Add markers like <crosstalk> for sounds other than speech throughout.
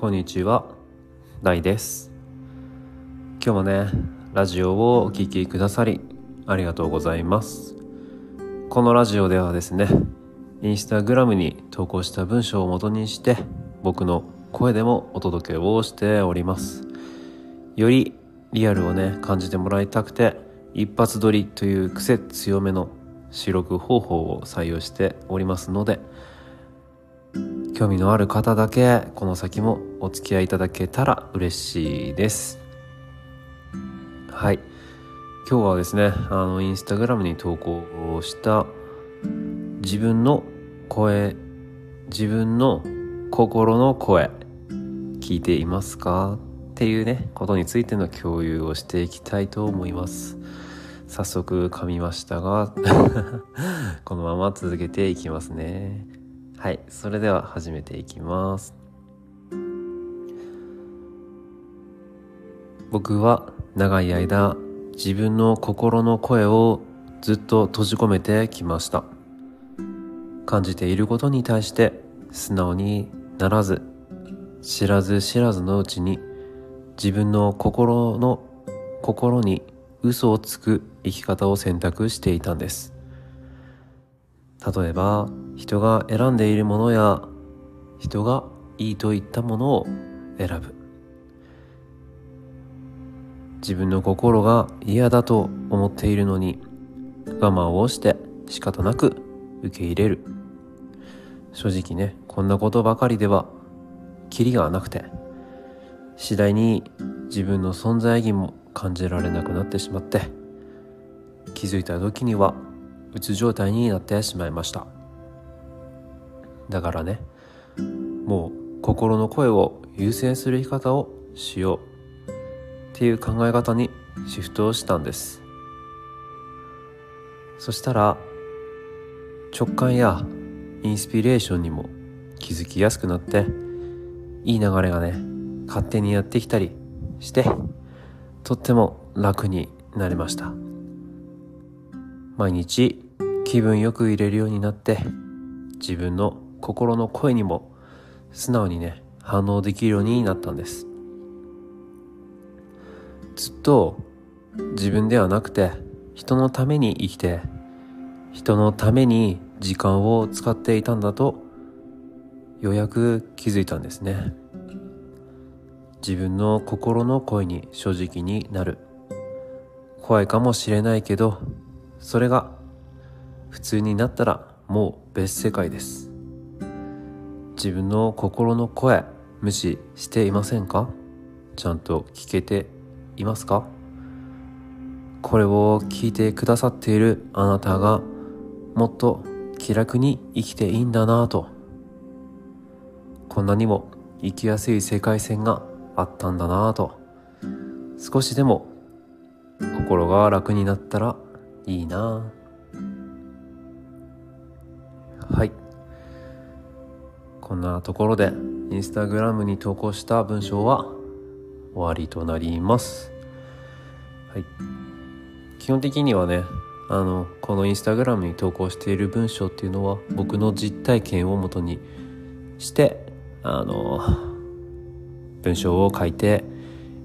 こんにちは、大です。今日もね、ラジオをお聴きくださり、ありがとうございます。このラジオではですね、インスタグラムに投稿した文章を元にして、僕の声でもお届けをしております。よりリアルをね、感じてもらいたくて、一発撮りという癖強めの収録方法を採用しておりますので、興味のある方だけこの先もお付き合いいただけたら嬉しいです。はい。今日はですねあのインスタグラムに投稿をした自分の声自分の心の声聞いていますか？っていうねことについての共有をしていきたいと思います。早速噛みましたが <laughs> このまま続けていきますね。はい、それでは始めていきます。僕は長い間自分の心の声をずっと閉じ込めてきました。感じていることに対して素直にならず、知らず知らずのうちに自分の心の心に嘘をつく生き方を選択していたんです。例えば人が選んでいるものや人がいいと言ったものを選ぶ。自分の心が嫌だと思っているのに我慢をして仕方なく受け入れる。正直ねこんなことばかりではキリがなくて次第に自分の存在意義も感じられなくなってしまって気づいた時にはうつ状態になってしまいました。だからね。もう心の声を優先する生き方をしようっていう考え方にシフトをしたんです。そしたら直感やインスピレーションにも気づきやすくなっていい流れがね勝手にやってきたりしてとっても楽になりました。毎日気分よく入れるようになって自分の心の声にも素直にね反応できるようになったんです。ずっと自分ではなくて人のために生きて人のために時間を使っていたんだとようやく気づいたんですね。自分の心の声に正直になる。怖いかもしれないけどそれが普通になったらもう別世界です。自分の心の声無視していませんか？ちゃんと聞けていますか？これを聞いてくださっているあなたがもっと気楽に生きていいんだなぁと。こんなにも生きやすい世界線があったんだなぁと。少しでも心が楽になったらいいなはい。こんなところでインスタグラムに投稿した文章は終わりとなります。はい。基本的にはねあのこのインスタグラムに投稿している文章っていうのは僕の実体験をもとにしてあの文章を書いて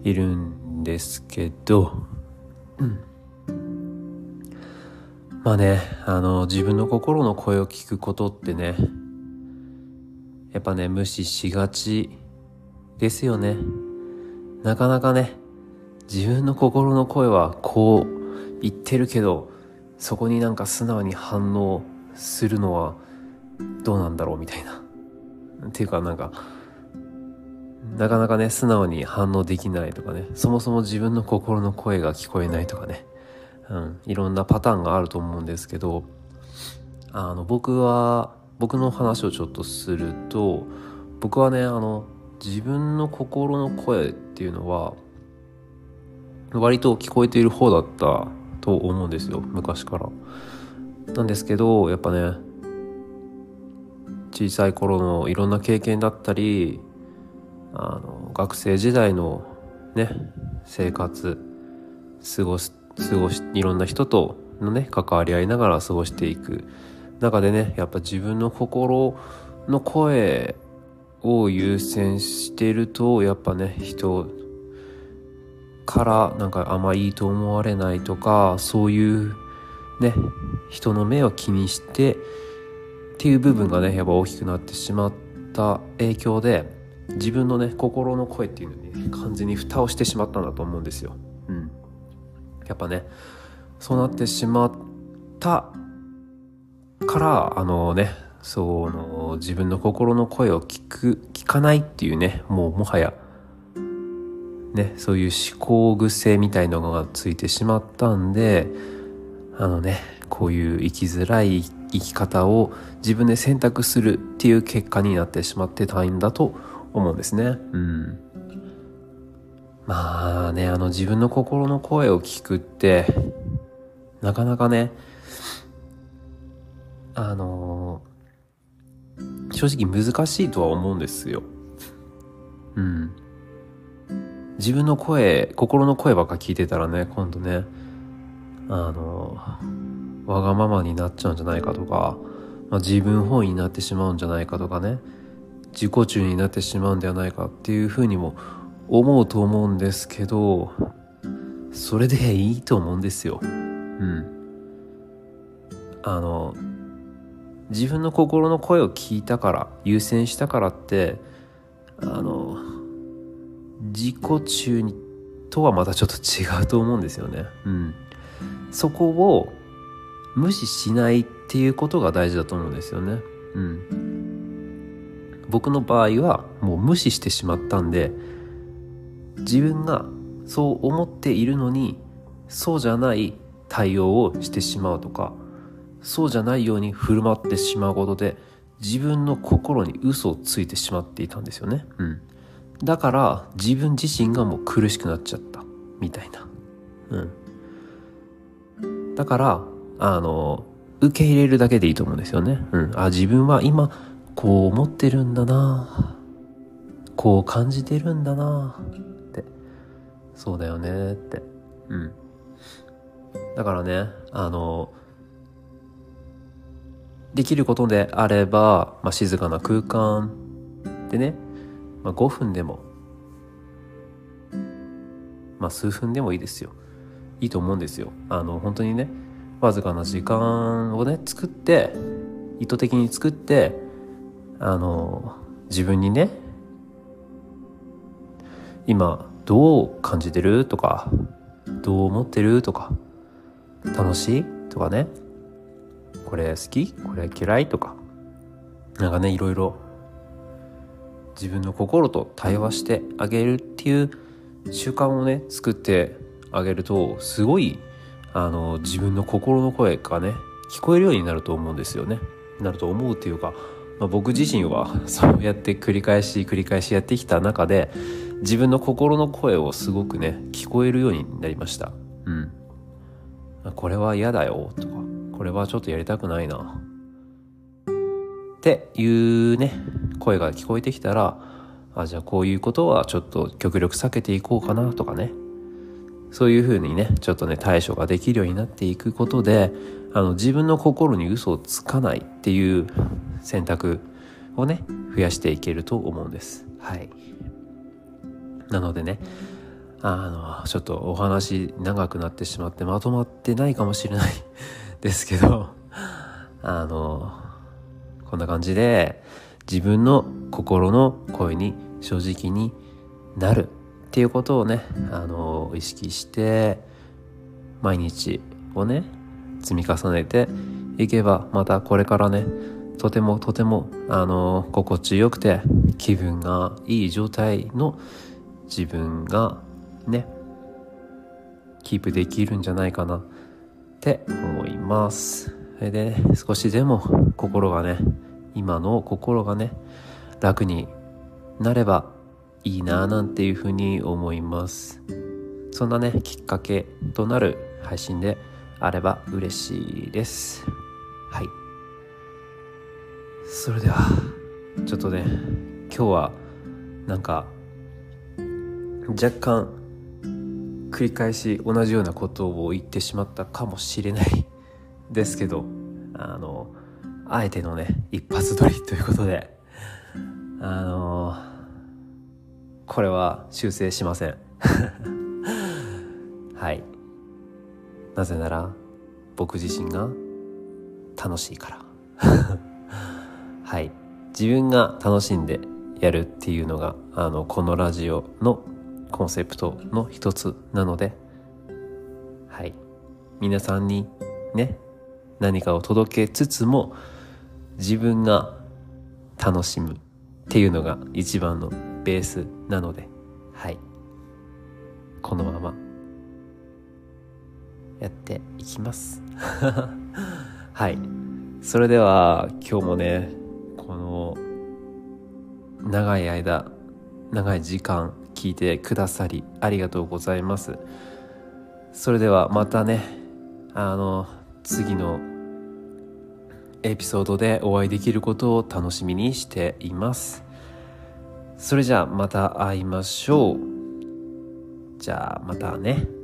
いるんですけど、まあね、あの、自分の心の声を聞くことってね、やっぱね、無視しがちですよね。なかなかね、自分の心の声はこう言ってるけど、そこになんか素直に反応するのはどうなんだろうみたいな。っていうかなんか、なかなかね、素直に反応できないとかね、そもそも自分の心の声が聞こえないとかね、うん、いろんなパターンがあると思うんですけど、あの、僕は、僕の話をちょっとすると、僕はね、あの、自分の心の声っていうのは、割と聞こえている方だったと思うんですよ、昔から。なんですけど、やっぱね、小さい頃のいろんな経験だったり、あの、学生時代のね、生活、過ごす過ごしいろんな人とのね関わり合いながら過ごしていく中でねやっぱ自分の心の声を優先してるとやっぱね人からなんかあんまいいと思われないとかそういうね人の目を気にしてっていう部分がねやっぱ大きくなってしまった影響で自分のね心の声っていうのに、ね、完全に蓋をしてしまったんだと思うんですよ。うん、やっぱねそうなってしまったからあのねその自分の心の声を聞く聞かないっていうねもうもはやねそういう思考癖みたいのがついてしまったんであのねこういう生きづらい生き方を自分で選択するっていう結果になってしまってたんだと思うんですね。うん。まあね、あの自分の心の声を聞くって、なかなかね、あのー、正直難しいとは思うんですよ。うん。自分の声、心の声ばっか聞いてたらね、今度ね、あのー、わがままになっちゃうんじゃないかとか、まあ、自分本位になってしまうんじゃないかとかね、自己中になってしまうんではないかっていうふうにも思うと思うんですけど、それでいいと思うんですよ。うん。あの、自分の心の声を聞いたから優先したからってあの自己中にとはまたちょっと違うと思うんですよね。うん、そこを無視しないっていうことが大事だと思うんですよね。うん、僕の場合はもう無視してしまったんで自分がそう思っているのにそうじゃない対応をしてしまうとかそうじゃないように振る舞ってしまうことで自分の心に嘘をついてしまっていたんですよね。うん。だから自分自身がもう苦しくなっちゃったみたいな。うん。だから、あの、受け入れるだけでいいと思うんですよね。うん。あ、自分は今こう思ってるんだなこう感じてるんだなって。そうだよねって。うん。だからね、あの、できることであれば、まあ、静かな空間でね、まあ、5分でも、まあ、数分でもいいですよ。いいと思うんですよ。あの、本当にね、わずかな時間をね、作って、意図的に作って、あの、自分にね、今、どう感じてるとか、どう思ってるとか、楽しいとかね、これ好き？これ嫌い？とかなんかねいろいろ自分の心と対話してあげるっていう習慣をね作ってあげるとすごいあの自分の心の声がね聞こえるようになると思うんですよね。なると思うっていうか、まあ、僕自身はそうやって繰り返し繰り返しやってきた中で自分の心の声をすごくね聞こえるようになりました。うん。これは嫌だよとかこれはちょっとやりたくないな。っていうね、声が聞こえてきたら、あ、じゃあこういうことはちょっと極力避けていこうかなとかね。そういうふうにね、ちょっとね、対処ができるようになっていくことで、あの、自分の心に嘘をつかないっていう選択をね、増やしていけると思うんです。はい。なのでね、あの、ちょっとお話長くなってしまってまとまってないかもしれないですけど、<laughs> あの、こんな感じで自分の心の声に正直になるっていうことをね、あの、意識して毎日をね、積み重ねていけばまたこれからね、とてもとてもあの心地よくて気分がいい状態の自分がねキープできるんじゃないかな。って思います。それで、ね、少しでも心がね、今の心がね、楽になればいいなぁなんていうふうに思います。そんなね、きっかけとなる配信であれば嬉しいです。はい。それでは、ちょっとね、今日はなんか若干繰り返し同じようなことを言ってしまったかもしれない <laughs> ですけどあのあえてのね一発撮りということであの、これは修正しません。<laughs> はい。なぜなら僕自身が楽しいから。<laughs> はい。自分が楽しんでやるっていうのがあのこのラジオのコンセプトの一つなのではい。皆さんにね何かを届けつつも自分が楽しむっていうのが一番のベースなのではい。このままやっていきます。<laughs> はい。それでは今日もねこの長い間長い時間聞いてくださりありがとうございます。それではまたねあの次のエピソードでお会いできることを楽しみにしています。それじゃあまた会いましょう。じゃあまたね。